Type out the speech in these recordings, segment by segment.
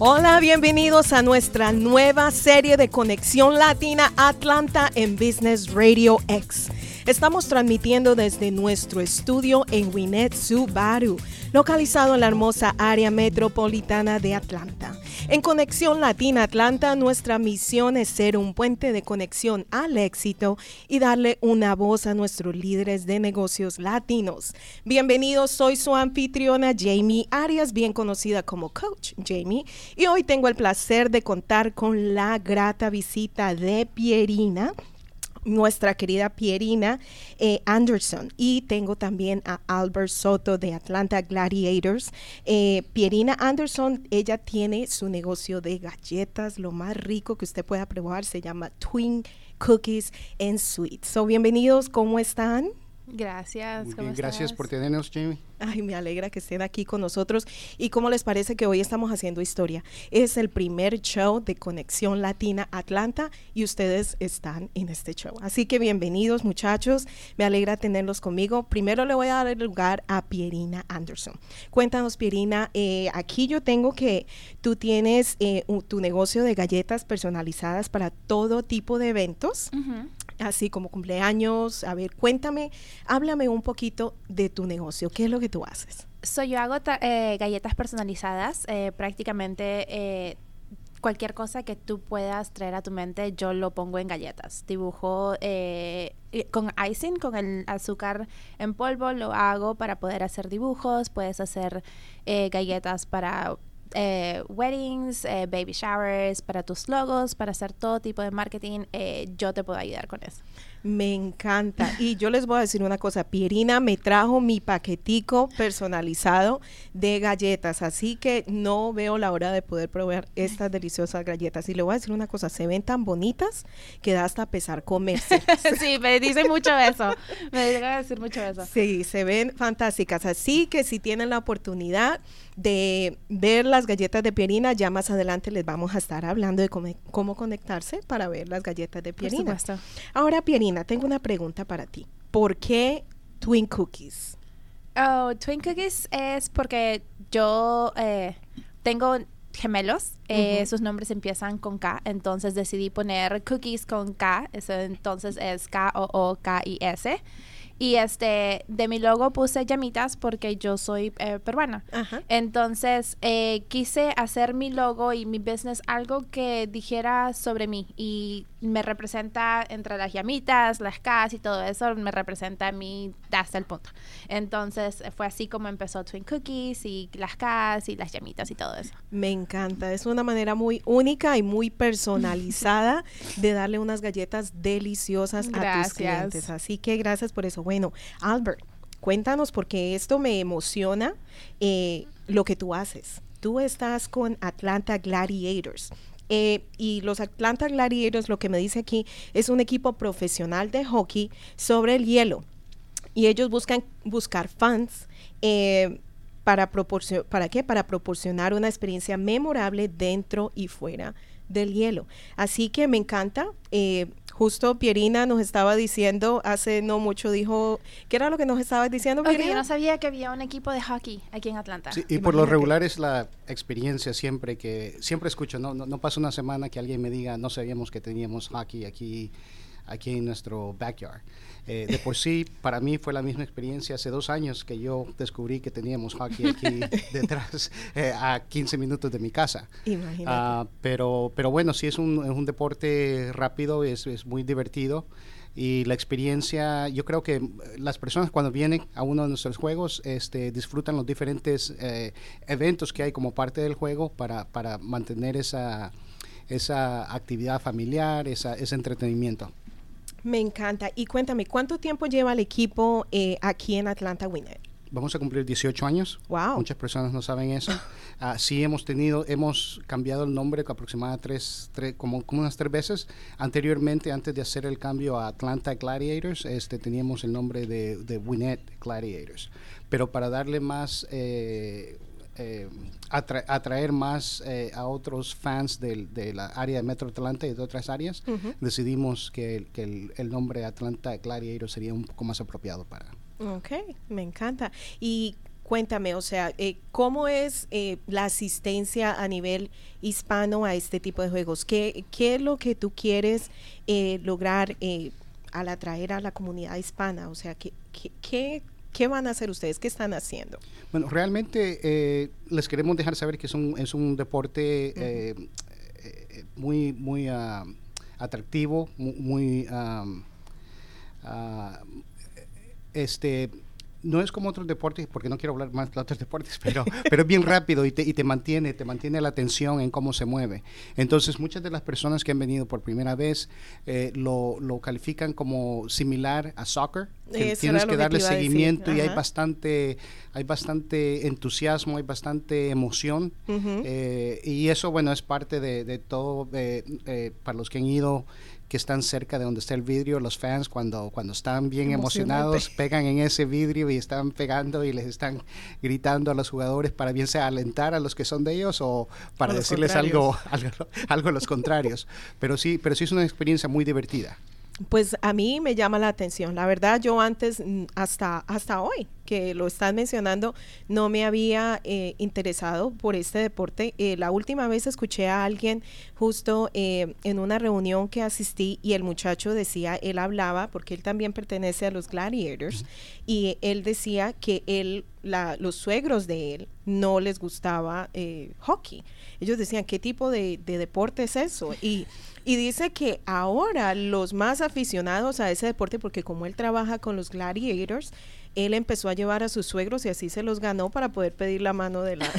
Hola, bienvenidos a nuestra nueva serie de Conexión Latina Atlanta en Business Radio X. Estamos transmitiendo desde nuestro estudio en Winnet Subaru, localizado en la hermosa área metropolitana de Atlanta. En Conexión Latina Atlanta, nuestra misión es ser un puente de conexión al éxito y darle una voz a nuestros líderes de negocios latinos. Bienvenidos, soy su anfitriona Jamie Arias, bien conocida como Coach Jamie, y hoy tengo el placer de contar con la grata visita de Pierina nuestra querida Pierina eh, Anderson y tengo también a Albert Soto de Atlanta Gladiators. Eh, Pierina Anderson, ella tiene su negocio de galletas, lo más rico que usted pueda probar, se llama Twin Cookies and Sweets. So, bienvenidos, ¿cómo están? Gracias. gracias por tenernos, Jamie. Ay, me alegra que estén aquí con nosotros. ¿Y cómo les parece que hoy estamos haciendo historia? Es el primer show de Conexión Latina Atlanta y ustedes están en este show. Así que bienvenidos, muchachos. Me alegra tenerlos conmigo. Primero le voy a dar el lugar a Pierina Anderson. Cuéntanos, Pierina, eh, aquí yo tengo que tú tienes eh, tu negocio de galletas personalizadas para todo tipo de eventos así como cumpleaños. A ver, cuéntame, háblame un poquito de tu negocio. ¿Qué es lo que tú haces? soy yo hago eh, galletas personalizadas, eh, prácticamente eh, cualquier cosa que tú puedas traer a tu mente, yo lo pongo en galletas. Dibujo con icing, con el azúcar en polvo, lo hago para poder hacer dibujos, puedes hacer galletas para eh, weddings, eh, baby showers, para tus logos, para hacer todo tipo de marketing, eh, yo te puedo ayudar con eso. Me encanta. Y yo les voy a decir una cosa, Pierina me trajo mi paquetico personalizado de galletas, así que no veo la hora de poder probar estas deliciosas galletas. Y le voy a decir una cosa, se ven tan bonitas que da hasta pesar comerse. sí, me dicen mucho eso. Me dicen decir mucho eso. Sí, se ven fantásticas. Así que si tienen la oportunidad de ver las galletas de Pierina, ya más adelante les vamos a estar hablando de cómo, conectarse para ver las galletas de Pierina. Ahora, Pierina, tengo una pregunta para ti. ¿Por qué Twin Cookies? Oh, Twin Cookies es porque yo eh, tengo gemelos, eh, sus nombres empiezan con K, entonces decidí poner cookies con K, eso entonces es K-O-O-K-I-S. Y este, de mi logo puse llamitas porque yo soy eh, peruana. Entonces, eh, quise hacer mi logo y mi business algo que dijera sobre mí. Y me representa entre las llamitas, las Ks y todo eso, me representa a mí hasta el punto. Entonces, fue así como empezó Twin Cookies y las Ks y las llamitas y todo eso. Me encanta. Es una manera muy única y muy personalizada de darle unas galletas deliciosas a tus clientes. Así que gracias por eso. Bueno, Albert, cuéntanos porque esto me emociona eh, lo que tú haces. Tú estás con Atlanta Gladiators. Eh, y los Atlanta Gladiators, lo que me dice aquí, es un equipo profesional de hockey sobre el hielo. Y ellos buscan buscar fans eh, para, ¿para qué? Para proporcionar una experiencia memorable dentro y fuera del hielo. Así que me encanta. Justo Pierina nos estaba diciendo hace no mucho, dijo, ¿qué era lo que nos estabas diciendo, Pierina? yo no sabía que había un equipo de hockey aquí en Atlanta. y por lo regular es la experiencia siempre que, siempre escucho, no, no, pasa una semana que alguien me diga, no sabíamos que teníamos hockey aquí, aquí en nuestro backyard. Eh, de por sí, para mí fue la misma experiencia hace dos años que yo descubrí que teníamos hockey aquí detrás, eh, a 15 minutos de mi casa. Imagínate. Ah, pero, pero bueno, sí es un, es un deporte rápido, es, es muy divertido y la experiencia, yo creo que las personas cuando vienen a uno de nuestros juegos este, disfrutan los diferentes eh, eventos que hay como parte del juego para, para mantener esa, esa actividad familiar, esa, ese entretenimiento. Me encanta. Y cuéntame, ¿cuánto tiempo lleva el equipo eh, aquí en Atlanta Winner? Vamos a cumplir 18 años. Wow. Muchas personas no saben eso. Uh, sí hemos tenido, hemos cambiado el nombre aproximadamente tres, tres como, como, unas tres veces. Anteriormente, antes de hacer el cambio a Atlanta Gladiators, este, teníamos el nombre de, de Winnet Gladiators. Pero para darle más eh, eh, atraer más eh, a otros fans de la área de Metro Atlanta y de otras áreas, decidimos que, el, nombre Atlanta Gladiator sería un poco más apropiado para. Ok, me encanta. ¿Y cuéntame, o sea, eh, ¿cómo es eh, la asistencia a nivel hispano a este tipo de juegos? ¿Qué, qué es lo que tú quieres eh, lograr al atraer a la comunidad hispana? O sea, ¿qué, qué, qué, van a hacer ustedes? ¿Qué están haciendo? Bueno, realmente les queremos dejar saber que es un, es un deporte muy, muy ah, atractivo, muy... Ah, este no es como otros deportes, porque no quiero hablar más de otros deportes, pero, pero es bien rápido y te, y te mantiene, te mantiene la atención en cómo se mueve. Entonces, muchas de las personas que han venido por primera vez eh, lo, lo, califican como similar a soccer. Tienes que darle seguimiento y hay bastante, hay bastante entusiasmo, hay bastante emoción. Eh, y eso, bueno, es parte de, de todo, eh, para los que han ido que están cerca de donde está el vidrio, los fans cuando, cuando están bien emocionados pegan en ese vidrio y están pegando y les están gritando a los jugadores para bien sea alentar a los que son de ellos o para decirles algo, algo, algo a los contrarios. Pero sí, pero sí es una experiencia muy divertida. Pues a mí me llama la atención. La verdad, yo antes, mm, hasta, hasta hoy que lo estás mencionando, no me había eh, interesado por este deporte. Eh, la última vez escuché a alguien justo eh, en una reunión que asistí y el muchacho decía, él hablaba, porque él también pertenece a los Gladiators, y él decía que él, los suegros de él no les gustaba hockey. Ellos decían, ¿qué tipo de, de deporte es eso? Y y dice que ahora los más aficionados a ese deporte, porque como él trabaja con los gladiators, él empezó a llevar a sus suegros y así se los ganó para poder pedir la mano de la,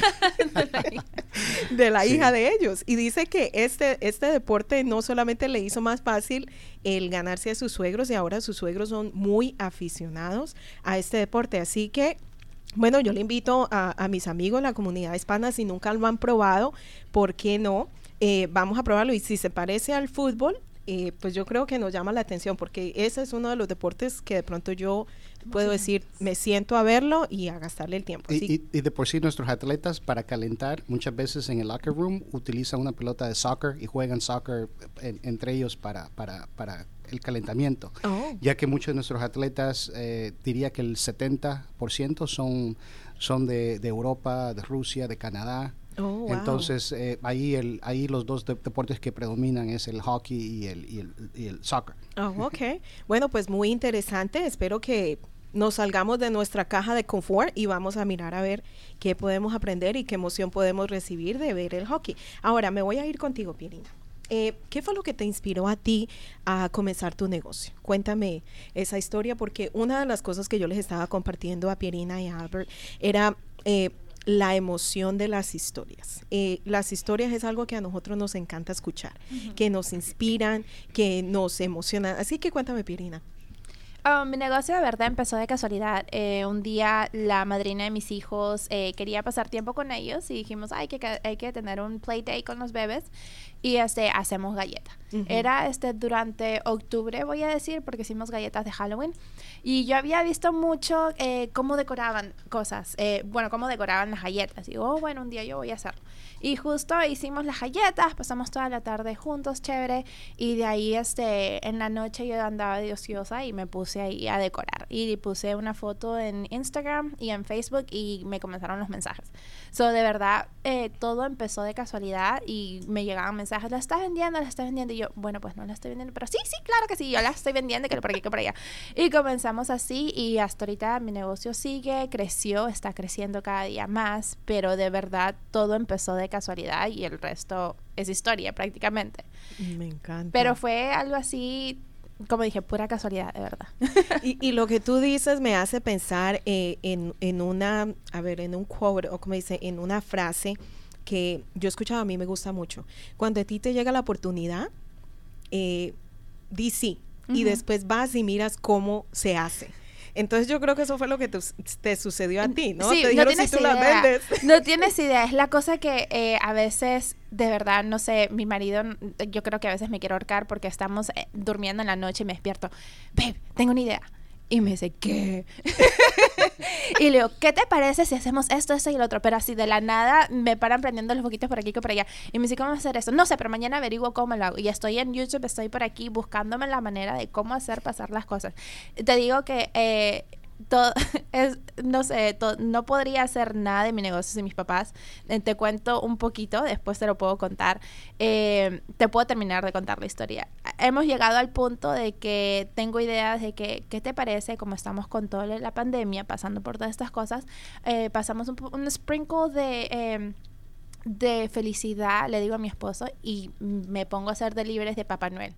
de la, hija de ellos. Y dice que este, este deporte no solamente le hizo más fácil el ganarse a sus suegros y ahora sus suegros son muy aficionados a este deporte. Así que bueno, yo le invito a, a mis amigos, la comunidad hispana, si nunca lo han probado, ¿por qué no? Eh, vamos a probarlo y si se parece al fútbol, eh, pues yo creo que nos llama la atención porque ese es uno de los deportes que de pronto yo puedo decir, me siento a verlo y a gastarle el tiempo. Y, de por sí nuestros atletas para calentar muchas veces en el locker room utilizan una pelota de soccer y juegan soccer entre ellos para, para, para el calentamiento, oh. ya que muchos de nuestros atletas, eh, diría que el 70% son, son de, de Europa, de Rusia, de Canadá, Oh, Entonces, eh, ahí, el, ahí los dos deportes que predominan es el hockey y el, y el, y el soccer. Oh, ok. bueno, pues muy interesante. Espero que nos salgamos de nuestra caja de confort y vamos a mirar a ver qué podemos aprender y qué emoción podemos recibir de ver el hockey. Ahora, me voy a ir contigo, Pierina. Eh, ¿Qué fue lo que te inspiró a ti a comenzar tu negocio? Cuéntame esa historia porque una de las cosas que yo les estaba compartiendo a Pierina y a Albert era... Eh, la emoción de las historias. Eh, las historias es algo que a nosotros nos encanta escuchar, que nos inspiran, que nos emocionan. Así que cuéntame, Pirina. Ah, mi negocio de verdad empezó de casualidad. Eh, un día la madrina de mis hijos eh, quería pasar tiempo con ellos y dijimos, hay que, hay que tener un play day con los bebés y este, hacemos galletas. Era este, durante octubre, voy a decir, porque hicimos galletas de Halloween. Y yo había visto mucho eh, cómo decoraban cosas, bueno, cómo decoraban las galletas. Y, oh, bueno, un día yo voy a hacerlo. Y justo hicimos las galletas, pasamos toda la tarde juntos, chévere. Y de ahí, este, en la noche yo andaba de ociosa y me puse ahí a decorar. Y puse una foto en Instagram y en Facebook y me comenzaron los mensajes. So, de verdad, eh, todo empezó de casualidad y me llegaban mensajes, ¿la estás vendiendo? ¿La estás vendiendo? Y yo, bueno, pues no la estoy vendiendo, pero sí, sí, claro que sí, yo la estoy vendiendo, que por aquí, que por allá. Y comenzamos así y hasta ahorita mi negocio sigue, creció, está creciendo cada día más, pero de verdad todo empezó de casualidad y el resto es historia prácticamente. Me encanta. Pero fue algo así, como dije, pura casualidad, de verdad. y, lo que tú dices me hace pensar eh, en, en, una, a ver, en un quote, o como dice, en una frase que yo he escuchado, a mí me gusta mucho. Cuando a ti te llega la oportunidad, eh, di sí. Y después vas y miras cómo se hace. Entonces yo creo que eso fue lo que te, sucedió a ti, ¿no? Sí, no tienes idea. No tienes idea. Es la cosa que eh, a veces, de verdad, no sé, mi marido, yo creo que a veces me quiero ahorcar porque estamos eh, durmiendo en la noche y me despierto. Babe, tengo una idea y me dice, ¿qué? y le digo, ¿qué te parece si hacemos esto, esto y el otro? Pero así de la nada me paran prendiendo los boquitos por aquí y por allá. Y me dice, ¿cómo hacer eso? No sé, pero mañana averiguo cómo lo hago. Y estoy en YouTube, estoy por aquí buscándome la manera de cómo hacer pasar las cosas. Te digo que eh, todo, es, no sé, no podría hacer nada de mi negocio sin mis papás. Eh, te cuento un poquito, después te lo puedo contar. Eh, te puedo terminar de contar la historia. Hemos llegado al punto de que tengo ideas de que, ¿qué te parece? Como estamos con toda la pandemia, pasando por todas estas cosas, eh, pasamos un, un, sprinkle de em, de felicidad, le digo a mi esposo, y me pongo a hacer delibres de Papá Noel.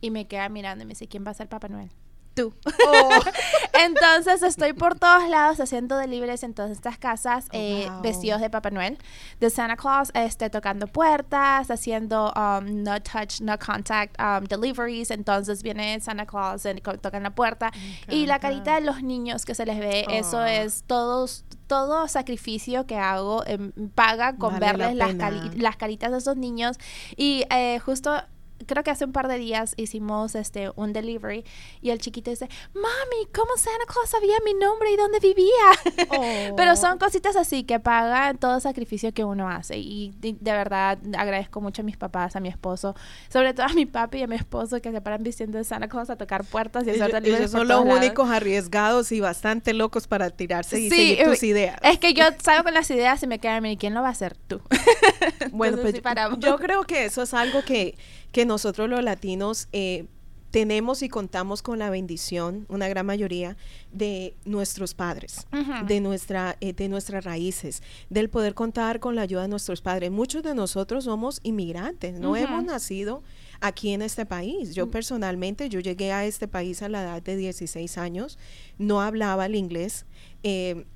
Y me queda mirando y me dice, ¿quién va a ser Papá Noel? Tú. Oh. entonces estoy por todos lados haciendo deliveries en todas estas casas, oh, eh, vestidos de Papá Noel, de Santa Claus, este, tocando puertas, haciendo um, no touch, no contact um, deliveries. Entonces viene Santa Claus, y tocan la puerta y la carita de los niños que se les ve, eso oh. es todos todo sacrificio que hago em, paga con verles las, las, caritas de esos niños y eh, justo creo que hace un par de días hicimos este un delivery y el chiquito dice, mami, ¿cómo Santa Claus sabía mi nombre y dónde vivía? Pero son oh. cositas así que pagan todo sacrificio que uno hace y de, verdad agradezco mucho a mis papás, a mi esposo, sobre todo a mi papi y a mi esposo que se paran vistiendo de Santa Claus a tocar puertas y hacer delivery. Ellos son los únicos arriesgados y bastante locos para tirarse y seguir tus ideas. Es que yo salgo con las ideas y me quedan, ¿y quién lo va a hacer? Tú. bueno, pues yo creo que eso es algo que que nosotros los latinos eh, tenemos y contamos con la bendición, una gran mayoría, de nuestros padres, de, nuestra, eh, de nuestras raíces, del poder contar con la ayuda de nuestros padres. Muchos de nosotros somos inmigrantes, no hemos nacido aquí en este país. Yo mm. personalmente, yo llegué a este país a la edad de 16 años, no hablaba el inglés. Eh,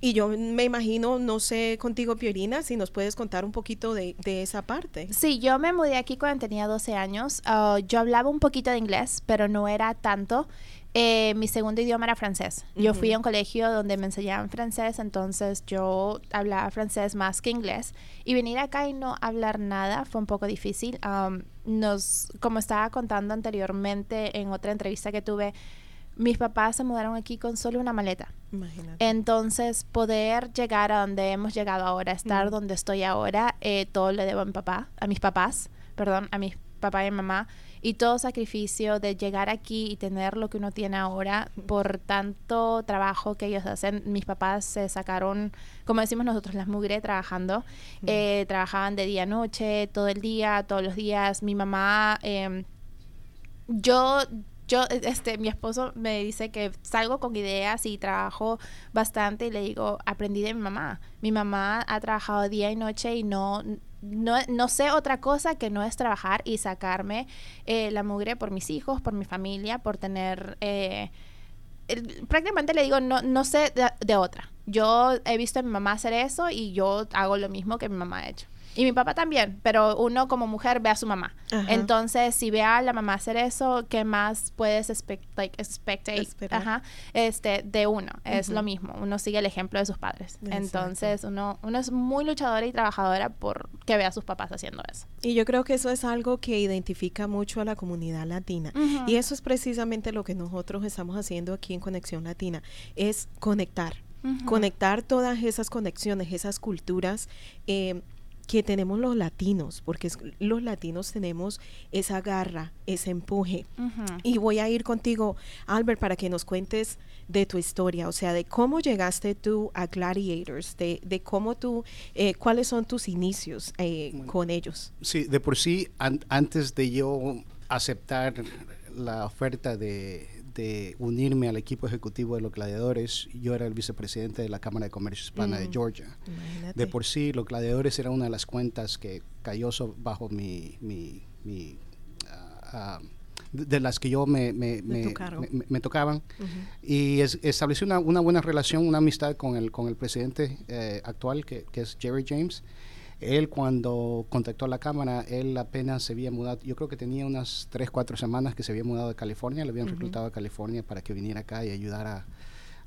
y yo me imagino, no sé, contigo, Piorina, si nos puedes contar un poquito de, esa parte. Sí, yo me mudé aquí cuando tenía 12 años. Ah, yo hablaba un poquito de inglés, pero no era tanto. Eh, mi segundo idioma era francés. Yo fui a un colegio donde me enseñaban francés, entonces yo hablaba francés más que inglés. Y venir acá y no hablar nada fue un poco difícil. nos, como estaba contando anteriormente en otra entrevista que tuve, mis papás se mudaron aquí con solo una maleta. Imagínate. Entonces, poder llegar a donde hemos llegado ahora, estar donde estoy ahora, eh, todo le debo a mi papá, a mis papás, perdón, a mis papá y mamá. Y todo sacrificio de llegar aquí y tener lo que uno tiene ahora por tanto trabajo que ellos hacen. Mis papás se sacaron, como decimos nosotros, las mugre trabajando. Eh, trabajaban de día a noche, todo el día, todos los días. Mi mamá... Eh, yo yo, este, mi esposo me dice que salgo con ideas y trabajo bastante y le digo, aprendí de mi mamá. Mi mamá ha trabajado día y noche y no, no, sé otra cosa que no es trabajar y sacarme eh, la mugre por mis hijos, por mi familia, por tener... Eh, prácticamente le digo, no, no sé de otra. Yo he visto a mi mamá hacer eso y yo hago lo mismo que mi mamá ha hecho. Y mi papá también, pero uno como mujer ve a su mamá. Entonces, si ve a la mamá hacer eso, ¿qué más puedes expect, like, ajá, este, de uno? Es lo mismo, uno sigue el ejemplo de sus padres. Entonces, uno, uno es muy luchadora y trabajadora por que vea a sus papás haciendo eso. Y yo creo que eso es algo que identifica mucho a la comunidad latina. Y eso es precisamente lo que nosotros estamos haciendo aquí en Conexión Latina, es conectar. Conectar todas esas conexiones, esas culturas. Eh, que tenemos los latinos, porque los latinos tenemos esa garra, ese empuje. Y voy a ir contigo, Albert, para que nos cuentes de tu historia, o sea, de cómo llegaste tú a Gladiators, de, de cómo tú, eh, cuáles son tus inicios eh, con ellos. Sí, de por sí, antes de yo aceptar la oferta de, de unirme al equipo ejecutivo de los gladiadores, yo era el vicepresidente de la Cámara de Comercio Hispana de mm, Georgia. De por sí, los gladiadores era una de las cuentas que cayó bajo mi... mi, ah, ah, de las que yo me, me, me, tocaban. Y establecí una, una, buena relación, una amistad con el, con el presidente eh, actual, que, que es Jerry James. Él cuando contactó a la Cámara, él apenas se había mudado, yo creo que tenía unas 3, 4 semanas que se había mudado de California, le habían reclutado a California para que viniera acá y ayudara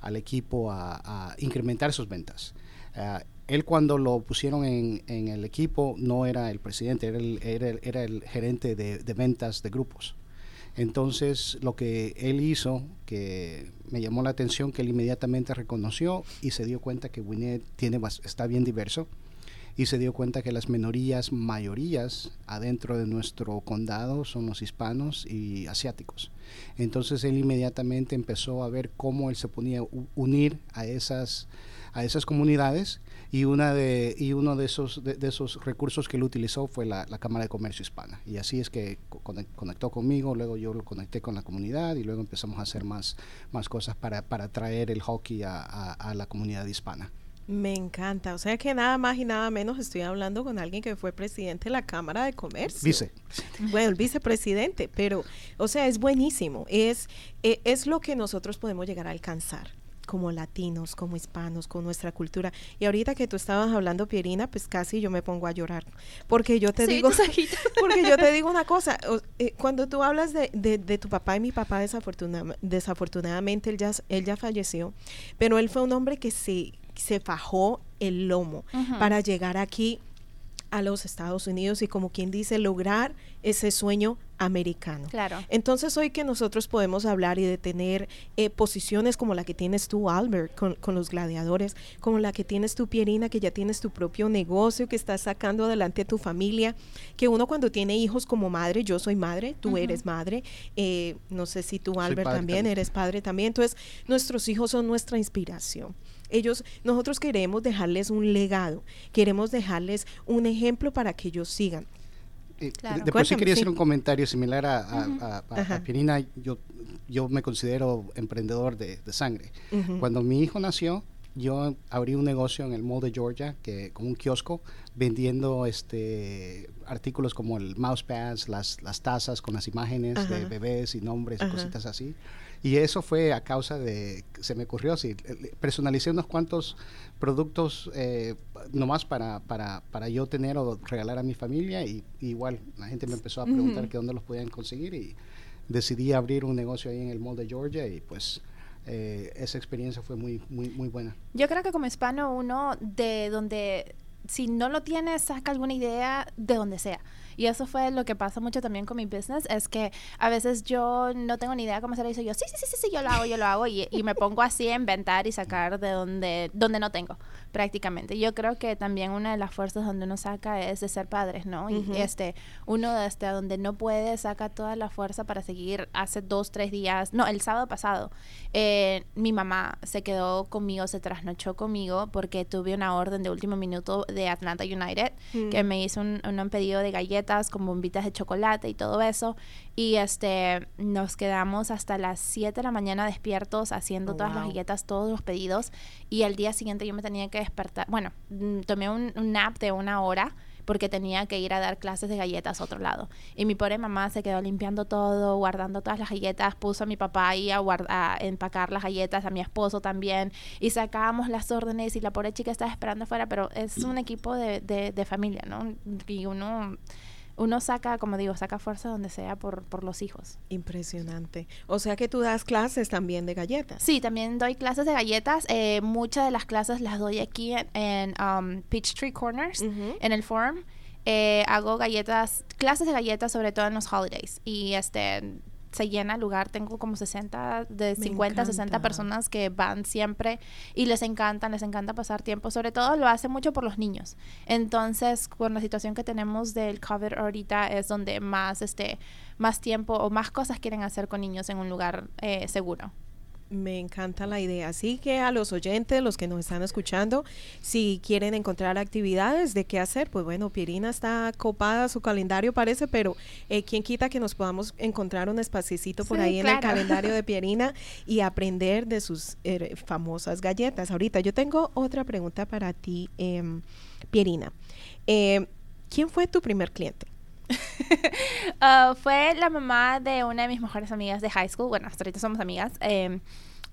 al equipo a, incrementar sus ventas. Ah, él cuando lo pusieron en, el equipo no era el presidente, era el, era era el gerente de, ventas de grupos. Entonces, lo que él hizo, que me llamó la atención, que él inmediatamente reconoció y se dio cuenta que Winnet tiene, está bien diverso y se dio cuenta que las minorías, mayorías adentro de nuestro condado son los hispanos y asiáticos. Entonces él inmediatamente empezó a ver cómo él se ponía a unir a esas, a esas comunidades y, una de, y uno de esos, de, esos recursos que él utilizó fue la, Cámara de Comercio Hispana. Y así es que conectó conmigo, luego yo lo conecté con la comunidad y luego empezamos a hacer más, más cosas para, para traer el hockey a, a la comunidad hispana. Me encanta. O sea que nada más y nada menos estoy hablando con alguien que fue presidente de la Cámara de Comercio. Vice. Bueno, el vicepresidente, pero, o sea, es buenísimo. Es, e, es lo que nosotros podemos llegar a alcanzar como latinos, como hispanos, con nuestra cultura. Y ahorita que tú estabas hablando, Pierina, pues casi yo me pongo a llorar. Porque yo te digo, porque yo te digo una cosa, eh, cuando tú hablas de, de, tu papá y mi papá, desafortunadamente él ya, él ya falleció, pero él fue un hombre que se, se fajó el lomo para llegar aquí a los Estados Unidos y como quien dice, lograr ese sueño americano. Claro. Entonces hoy que nosotros podemos hablar y de tener eh, posiciones como la que tienes tú, Albert, con, los gladiadores, como la que tienes tú, Pierina, que ya tienes tu propio negocio, que estás sacando adelante a tu familia, que uno cuando tiene hijos como madre, yo soy madre, tú eres madre, eh, no sé si tú, Albert, también eres padre también, entonces nuestros hijos son nuestra inspiración ellos, nosotros queremos dejarles un legado, queremos dejarles un ejemplo para que ellos sigan. Eh, después sí quería hacer un comentario similar a, a, Pirina. Yo, yo me considero emprendedor de, sangre. Cuando mi hijo nació, yo abrí un negocio en el mall de Georgia, que con un kiosco, vendiendo este artículos como el mousepads, las, las tazas con las imágenes de bebés y nombres y cositas así. Y eso fue a causa de, se me ocurrió así, personalicé unos cuantos productos eh, nomás para, para, para yo tener o regalar a mi familia y, igual la gente me empezó a preguntar que dónde los podían conseguir y decidí abrir un negocio ahí en el mall de Georgia y pues eh, esa experiencia fue muy, muy, muy buena. Yo creo que como hispano uno de donde si no lo tiene, saca alguna idea de donde sea. Y eso fue lo que pasa mucho también con mi business, es que a veces yo no tengo ni idea cómo hacer eso. Yo, sí, sí, sí, sí, yo lo hago, yo lo hago. Y, y me pongo así a inventar y sacar de donde, donde no tengo prácticamente. Yo creo que también una de las fuerzas donde uno saca es de ser padres, ¿no? Y este, uno desde donde no puede saca toda la fuerza para seguir hace dos, tres días, no, el sábado pasado, eh, mi mamá se quedó conmigo, se trasnochó conmigo porque tuve una orden de último minuto de Atlanta United que mm. me hizo un, un pedido de galletas con bombitas de chocolate y todo eso. Y este, nos quedamos hasta las 7 de la mañana despiertos haciendo oh, todas las galletas, todos los pedidos. Y al día siguiente yo me tenía que despertar. Bueno, mm, tomé un, nap de una hora porque tenía que ir a dar clases de galletas a otro lado. Y mi pobre mamá se quedó limpiando todo, guardando todas las galletas, puso a mi papá ahí a, a empacar las galletas, a mi esposo también, y sacábamos las órdenes y la pobre chica estaba esperando afuera, pero es un equipo de, de, de familia, ¿no? Y uno uno saca, como digo, saca fuerza donde sea por, por los hijos. Impresionante. O sea que tú das clases también de galletas. Sí, también doy clases de galletas. Eh, muchas de las clases las doy aquí en, en um, Peachtree Corners, en el forum. Eh, hago galletas, clases de galletas sobre todo en los holidays. Y este se llena el lugar. Tengo como 60, de 50, 60 personas que van siempre y les encantan, les encanta pasar tiempo. Sobre todo lo hace mucho por los niños. Entonces, con la situación que tenemos del COVID ahorita es donde más, este, más tiempo o más cosas quieren hacer con niños en un lugar eh, seguro. Me encanta la idea. Así que a los oyentes, los que nos están escuchando, si quieren encontrar actividades de qué hacer, pues bueno, Pierina está copada, su calendario parece, pero eh, quién quita que nos podamos encontrar un espacito por ahí en el calendario de Pierina y aprender de sus eh, famosas galletas. Ahorita yo tengo otra pregunta para ti, em, Pierina. Eh, ¿Quién fue tu primer cliente? Ah, fue la mamá de una de mis mejores amigas de high school. Bueno, hasta ahorita somos amigas. Eh,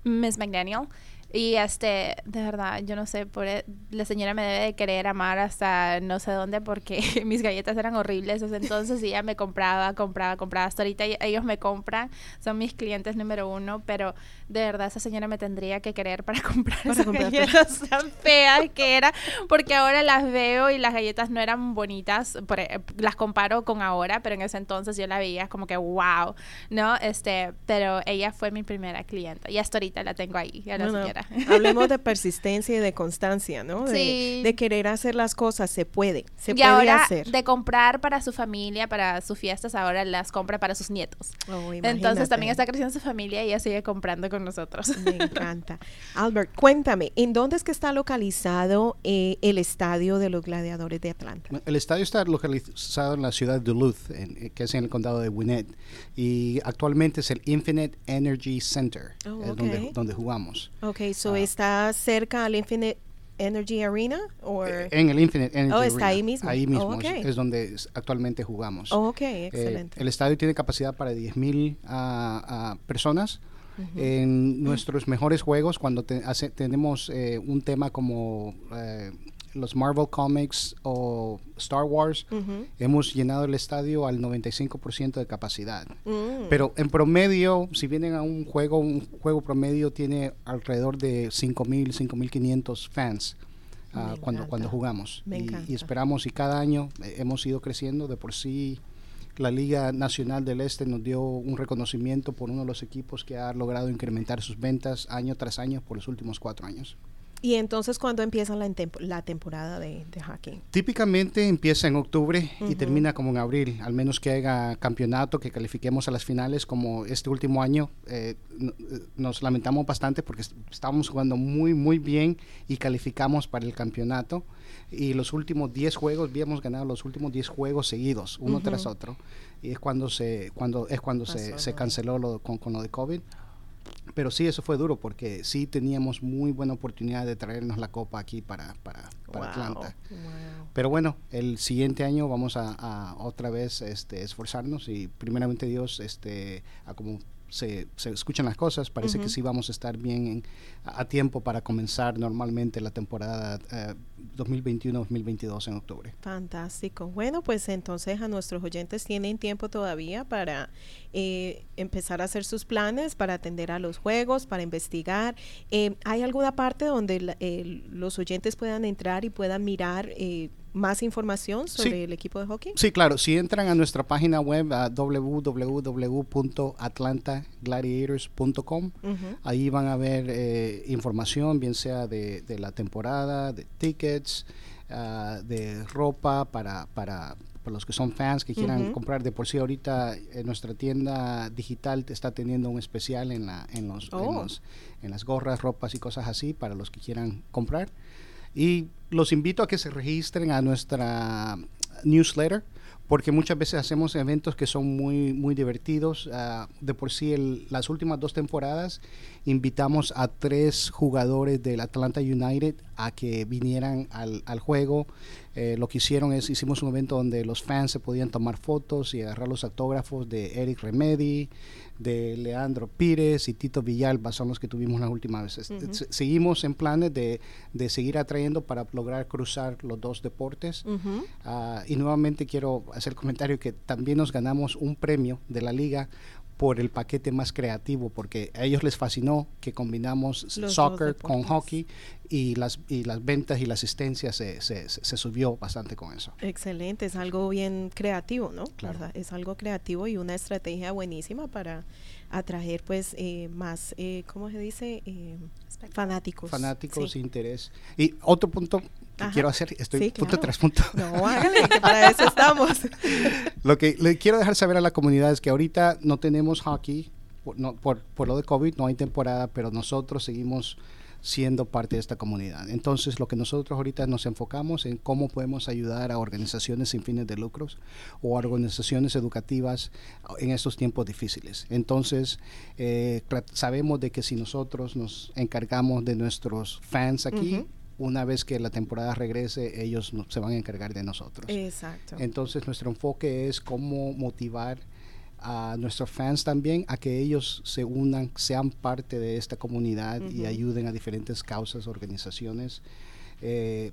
Miss McDaniel. Y este, de verdad, yo no sé, por e, la señora me debe de querer amar hasta no sé dónde porque mis galletas eran horribles. entonces ella me compraba, compraba, compraba. Hasta ahorita ellos me compran, son mis clientes número uno, pero de verdad esa señora me tendría que querer para comprar esas galletas tan feas que era, porque ahora las veo y las galletas no eran bonitas, e, las comparo con ahora, pero en ese entonces yo la veía como que wow, ¿no? Este, pero ella fue mi primera clienta y hasta ahorita la tengo ahí, a la señora. Ahora. Hablemos de persistencia y de constancia, ¿no? De, Sí. de querer hacer las cosas, se puede, se y puede ahora hacer. de comprar para su familia, para sus fiestas, ahora las compra para sus nietos. Oh, Entonces también está creciendo su familia y ella sigue comprando con nosotros. Me encanta. Albert, cuéntame, ¿en dónde es que está localizado eh, el estadio de los gladiadores de Atlanta? El estadio está localizado en la ciudad de Duluth, en- eh, que es en el condado de Gwinnett, y actualmente es el Infinite Energy Center, Oh, es donde jugamos. Ok, so Ah. está cerca al Infinite Energy Arena, or... Eh, En el Infinite Energy Oh, está Arena. ahí mismo. Ahí Oh, mismo ok. es, es donde actualmente jugamos. Oh, ok, Eh, excelente. el estadio tiene capacidad para 10.000 ah, ah, personas. En nuestros mejores juegos, cuando te- hace- tenemos eh, un tema como eh, los Marvel Comics o Star Wars, hemos llenado el estadio al 95% de capacidad. Mm. Pero en promedio, si vienen a un juego, un juego promedio tiene alrededor de 5.000, 5.500 fans ah, cuando, cuando jugamos. Me y, y esperamos, y cada año eh, hemos ido creciendo. De por sí, la Liga Nacional del Este nos dio un reconocimiento por uno de los equipos que ha logrado incrementar sus ventas año tras año por los últimos cuatro años. Y entonces, ¿cuándo empieza la, la temporada de, de hockey? Típicamente empieza en octubre y Ujú. termina como en abril, al menos que haya campeonato, que califiquemos a las finales como este último año. eh, eh, nos lamentamos bastante porque est- estábamos jugando muy, muy bien y calificamos para el campeonato. Y los últimos 10 juegos, habíamos ganado los últimos 10 juegos seguidos, uno Ujú. tras otro. Y es cuando se, cuando, es cuando se, Pasó se canceló lo, con, con lo de COVID. Pero sí, eso fue duro porque sí teníamos muy buena oportunidad de traernos la copa aquí para, para, para Wow, Atlanta. wow. Pero bueno, el siguiente año vamos a, a otra vez este, esforzarnos y primeramente Dios, este, a como se, se escuchan las cosas, parece que sí vamos a estar bien en- a, a tiempo para comenzar normalmente la temporada eh, 2021-2022 en octubre. Fantástico. Bueno, pues entonces a nuestros oyentes tienen tiempo todavía para eh, empezar a hacer sus planes, para atender a los juegos, para investigar. Eh, ¿Hay alguna parte donde la- eh, los oyentes puedan entrar y puedan mirar eh, más información sobre Sí. el equipo de hockey? Sí, claro, si entran a nuestra página web a www.atlantagladiators.com, Ujú. Ahí van a ver eh, información, bien sea de, de la temporada, de tickets, ah, de ropa para, para, para los que son fans que quieran comprar. De por sí ahorita en nuestra tienda digital está teniendo un especial en, la, en, los, en, Oh. los- en las gorras, ropas y cosas así para los que quieran comprar. Y los invito a que se registren a nuestra newsletter porque muchas veces hacemos eventos que son muy muy divertidos. Ah, de por sí, el- las últimas dos temporadas invitamos a tres jugadores del Atlanta United a que vinieran al, al juego. Eh, lo que hicieron es, hicimos un evento donde los fans se podían tomar fotos y agarrar los autógrafos de Eric Remedy, de Leandro Pires y Tito Villalba, son los que tuvimos las últimas veces. Seguimos en planes de, de seguir atrayendo para lograr cruzar los dos deportes. Ah, y nuevamente quiero hacer el comentario que también nos ganamos un premio de la liga por el paquete más creativo, porque a ellos les fascinó que combinamos Los soccer con hockey y las, y las ventas y la asistencia se, se, se- se subió bastante con eso. Excelente, es algo bien creativo, ¿no? Claro. O sea, es algo creativo y una estrategia buenísima para atraer, pues, eh, más, eh, ¿cómo se dice? Eh, fanáticos. Fanáticos, Sí. interés. Y otro punto que quiero hacer, estoy Sí, punto claro. tras punto. No, hágale, que para eso estamos. Lo que le quiero dejar saber a la comunidad es que ahorita no tenemos hockey por, no, por, por lo de COVID, no hay temporada, pero nosotros seguimos siendo parte de esta comunidad. Entonces, lo que nosotros ahorita nos enfocamos en cómo podemos ayudar a organizaciones sin fines de lucros o a organizaciones educativas en estos tiempos difíciles. Entonces, eh, sabemos de que si nosotros nos encargamos de nuestros fans aquí, Ujú. Una vez que la temporada regrese, ellos no- se van a encargar de nosotros. Exacto. Entonces nuestro enfoque es cómo motivar a nuestros fans también a que ellos se unan, sean parte de esta comunidad y ayuden a diferentes causas, organizaciones. Eh,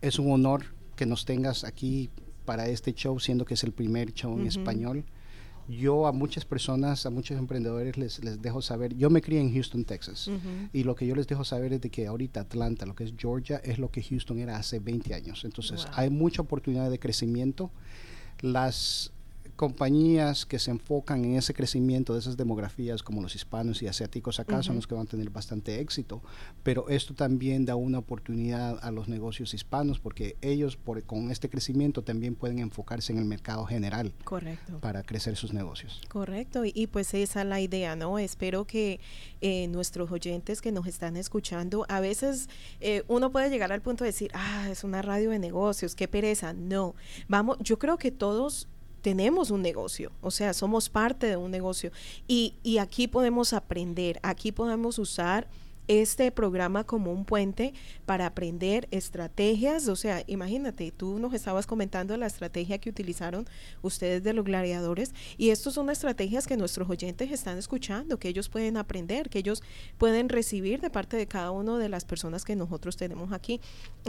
es un honor que nos tengas aquí para este show, siendo que es el primer show en español. Yo a muchas personas, a muchos emprendedores les, les dejo saber, yo me crié en Houston, Texas. Y lo que yo les dejo saber es de que ahorita Atlanta, lo que es Georgia, es lo que Houston era hace 20 años. Entonces Wow. hay mucha oportunidad de crecimiento. Las compañías que se enfocan en ese crecimiento de esas demografías como los hispanos y asiáticos acá son los que van a tener bastante éxito, pero esto también da una oportunidad a los negocios hispanos porque ellos por, con este crecimiento también pueden enfocarse en el mercado general Correcto. para crecer sus negocios. Correcto, y, pues esa es la idea, ¿no? Espero que eh, nuestros oyentes que nos están escuchando, a veces eh, uno puede llegar al punto de decir, ah, es una radio de negocios, qué pereza. No, vamos, yo creo que todos tenemos un negocio, o sea, somos parte de un negocio. Y, y aquí podemos aprender, aquí podemos usar este programa como un puente para aprender estrategias. O sea, imagínate, tú nos estabas comentando la estrategia que utilizaron ustedes de los gladiadores y estas son estrategias que nuestros oyentes están escuchando, que ellos pueden aprender, que ellos pueden recibir de parte de cada una de las personas que nosotros tenemos aquí.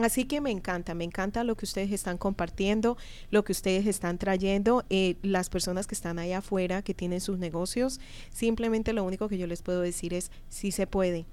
Así que me encanta, me encanta lo que ustedes están compartiendo, lo que ustedes están trayendo, eh, las personas que están ahí afuera, que tienen sus negocios. Simplemente lo único que yo les puedo decir es, si se puede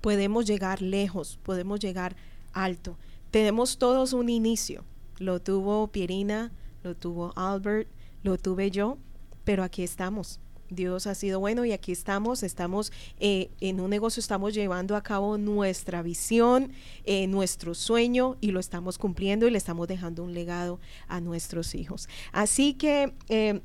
Podemos llegar lejos, podemos llegar alto. Tenemos todos un inicio. Lo tuvo Pierina, lo tuvo Albert, lo tuve yo, pero aquí estamos. Dios ha sido bueno y aquí estamos, estamos eh, en un negocio, estamos llevando a cabo nuestra visión, eh, nuestro sueño y lo estamos cumpliendo y le estamos dejando un legado a nuestros hijos. Así que eh,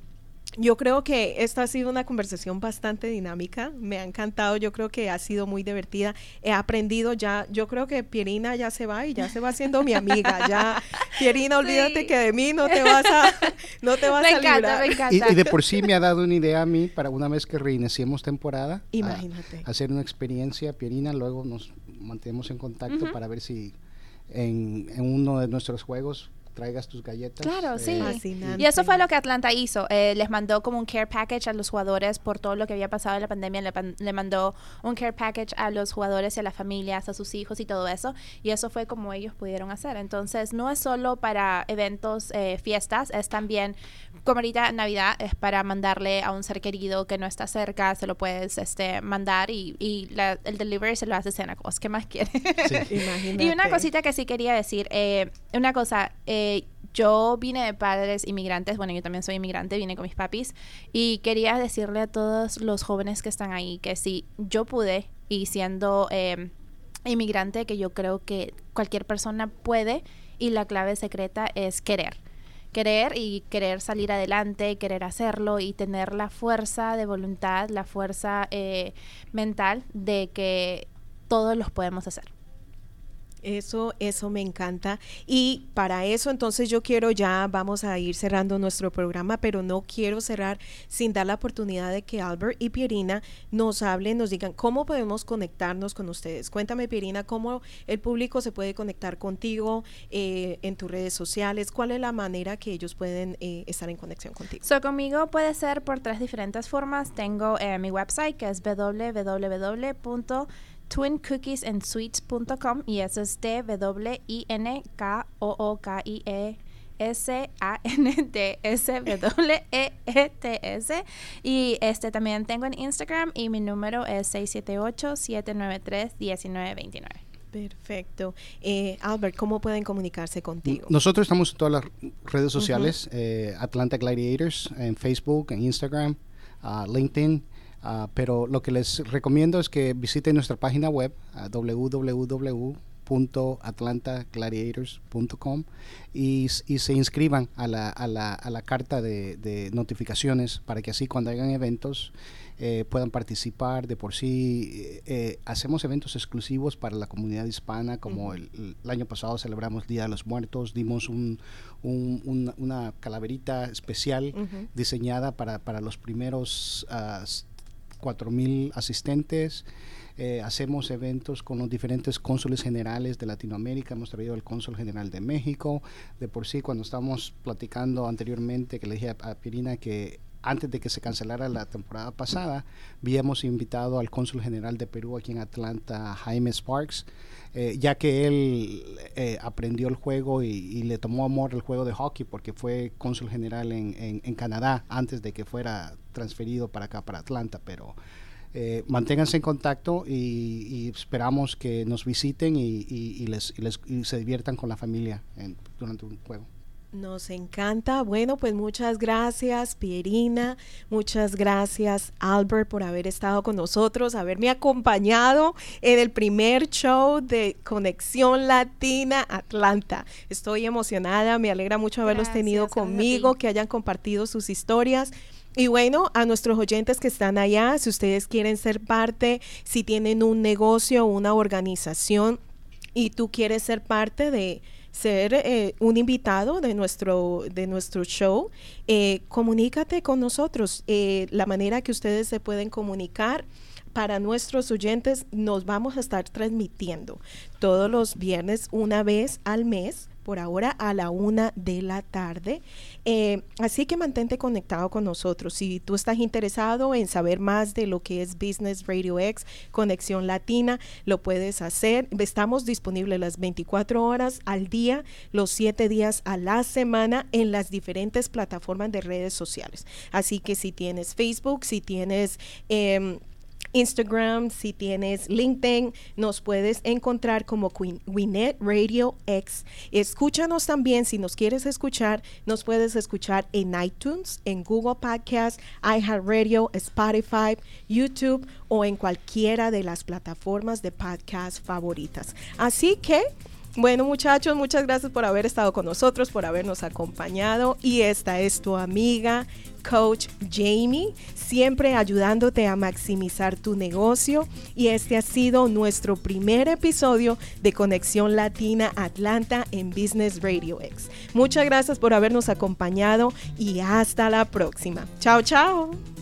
yo creo que esta ha sido una conversación bastante dinámica, me ha encantado, yo creo que ha sido muy divertida, he aprendido ya, yo creo que Pierina ya se va y ya se va haciendo mi amiga, ya Pierina, olvídate que de mí no te vas a, no te vas me a encanta, Me encanta. Y, de por sí me ha dado una idea a mí para una vez que reiniciemos temporada, Imagínate. hacer una experiencia, Pierina, luego nos mantenemos en contacto para ver si en, en uno de nuestros juegos traigas tus galletas. Claro, sí. Eh, y eso fue lo que Atlanta hizo. Eh, les mandó como un care package a los jugadores por todo lo que había pasado en la pandemia. Le, mandó un care package a los jugadores y a las familias, a sus hijos y todo eso. Y eso fue como ellos pudieron hacer. Entonces, no es solo para eventos, eh, fiestas, es también, como ahorita Navidad, es para mandarle a un ser querido que no está cerca, se lo puedes este, mandar y, y el delivery se lo hace Santa Claus. ¿Qué más quiere? y una cosita que sí quería decir, una cosa, eh, yo vine de padres inmigrantes, bueno, yo también soy inmigrante, vine con mis papis y quería decirle a todos los jóvenes que están ahí que si yo pude y siendo em, inmigrante, que yo creo que cualquier persona puede y la clave secreta es querer. Querer y querer salir adelante, querer hacerlo y tener la fuerza de voluntad, la fuerza eh, mental de que todos los podemos hacer. Eso, eso me encanta. Y para eso entonces yo quiero ya, vamos a ir cerrando nuestro programa, pero no quiero cerrar sin dar la oportunidad de que Albert y Pierina nos hablen, nos digan cómo podemos conectarnos con ustedes. Cuéntame, Pierina, cómo el público se puede conectar contigo eh, en tus redes sociales, cuál es la manera que ellos pueden eh, estar en conexión contigo. So, conmigo puede ser por tres diferentes formas. Tengo eh, mi website que es www twincookiesandsweets.com y eso es T W I N K O O K I E S A N D S W E E T S y este también tengo en Instagram y mi número es 678 793 1929. Perfecto. Eh, Albert, ¿cómo pueden comunicarse contigo? Nosotros estamos en todas las redes sociales, eh, Atlanta Gladiators, en Facebook, en Instagram, uh, LinkedIn. Ah, pero lo que les recomiendo es que visiten nuestra página web www.atlantagladiators.com y, y, se inscriban a la, a la, a la carta de, notificaciones para que así cuando hagan eventos eh, puedan participar. De por sí eh, hacemos eventos exclusivos para la comunidad hispana, como el, año pasado celebramos Día de los Muertos, dimos un, una calaverita especial diseñada para, para los primeros... Uh, 4.000 asistentes. Eh, hacemos eventos con los diferentes cónsules generales de Latinoamérica. Hemos traído al cónsul general de México. De por sí, cuando estábamos platicando anteriormente, que le dije a, Pirina que antes de que se cancelara la temporada pasada, habíamos invitado al cónsul general de Perú aquí en Atlanta, Jaime Sparks, eh, ya que él eh, aprendió el juego y, le tomó amor al juego de hockey porque fue cónsul general en, en, Canadá antes de que fuera transferido para acá, para Atlanta, pero... Eh, manténganse en contacto y, esperamos que nos visiten y, les, se diviertan con la familia durante un juego. Nos encanta. Bueno, pues muchas gracias, Pierina. Muchas gracias, Albert, por haber estado con nosotros, haberme acompañado en el primer show de Conexión Latina Atlanta. Estoy emocionada, me alegra mucho haberlos tenido conmigo, que hayan compartido sus historias. Y bueno, a nuestros oyentes que están allá, si ustedes quieren ser parte, si tienen un negocio, una organización y tú quieres ser parte de ser eh, un invitado de nuestro, de nuestro show, eh, comunícate con nosotros. Eh, la manera que ustedes se pueden comunicar para nuestros oyentes, nos vamos a estar transmitiendo todos los viernes una vez al mes por ahora a la una de la tarde. Eh, así que mantente conectado con nosotros. Si tú estás interesado en saber más de lo que es Business Radio X, Conexión Latina, lo puedes hacer. Estamos disponibles las 24 horas al día, los 7 días a la semana en las diferentes plataformas de redes sociales. Así que si tienes Facebook, si tienes... Eh, Instagram, si tienes LinkedIn, nos puedes encontrar como Winnet Radio X. Escúchanos también, si nos quieres escuchar, nos puedes escuchar en iTunes, en Google Podcast, iHeartRadio, Spotify, YouTube o en cualquiera de las plataformas de podcast favoritas. Así que bueno, muchachos, muchas gracias por haber estado con nosotros, por habernos acompañado. Y esta es tu amiga, Coach Jamie, siempre ayudándote a maximizar tu negocio. Y este ha sido nuestro primer episodio de Conexión Latina Atlanta en Business Radio X. Muchas gracias por habernos acompañado y hasta la próxima. Chao, chao.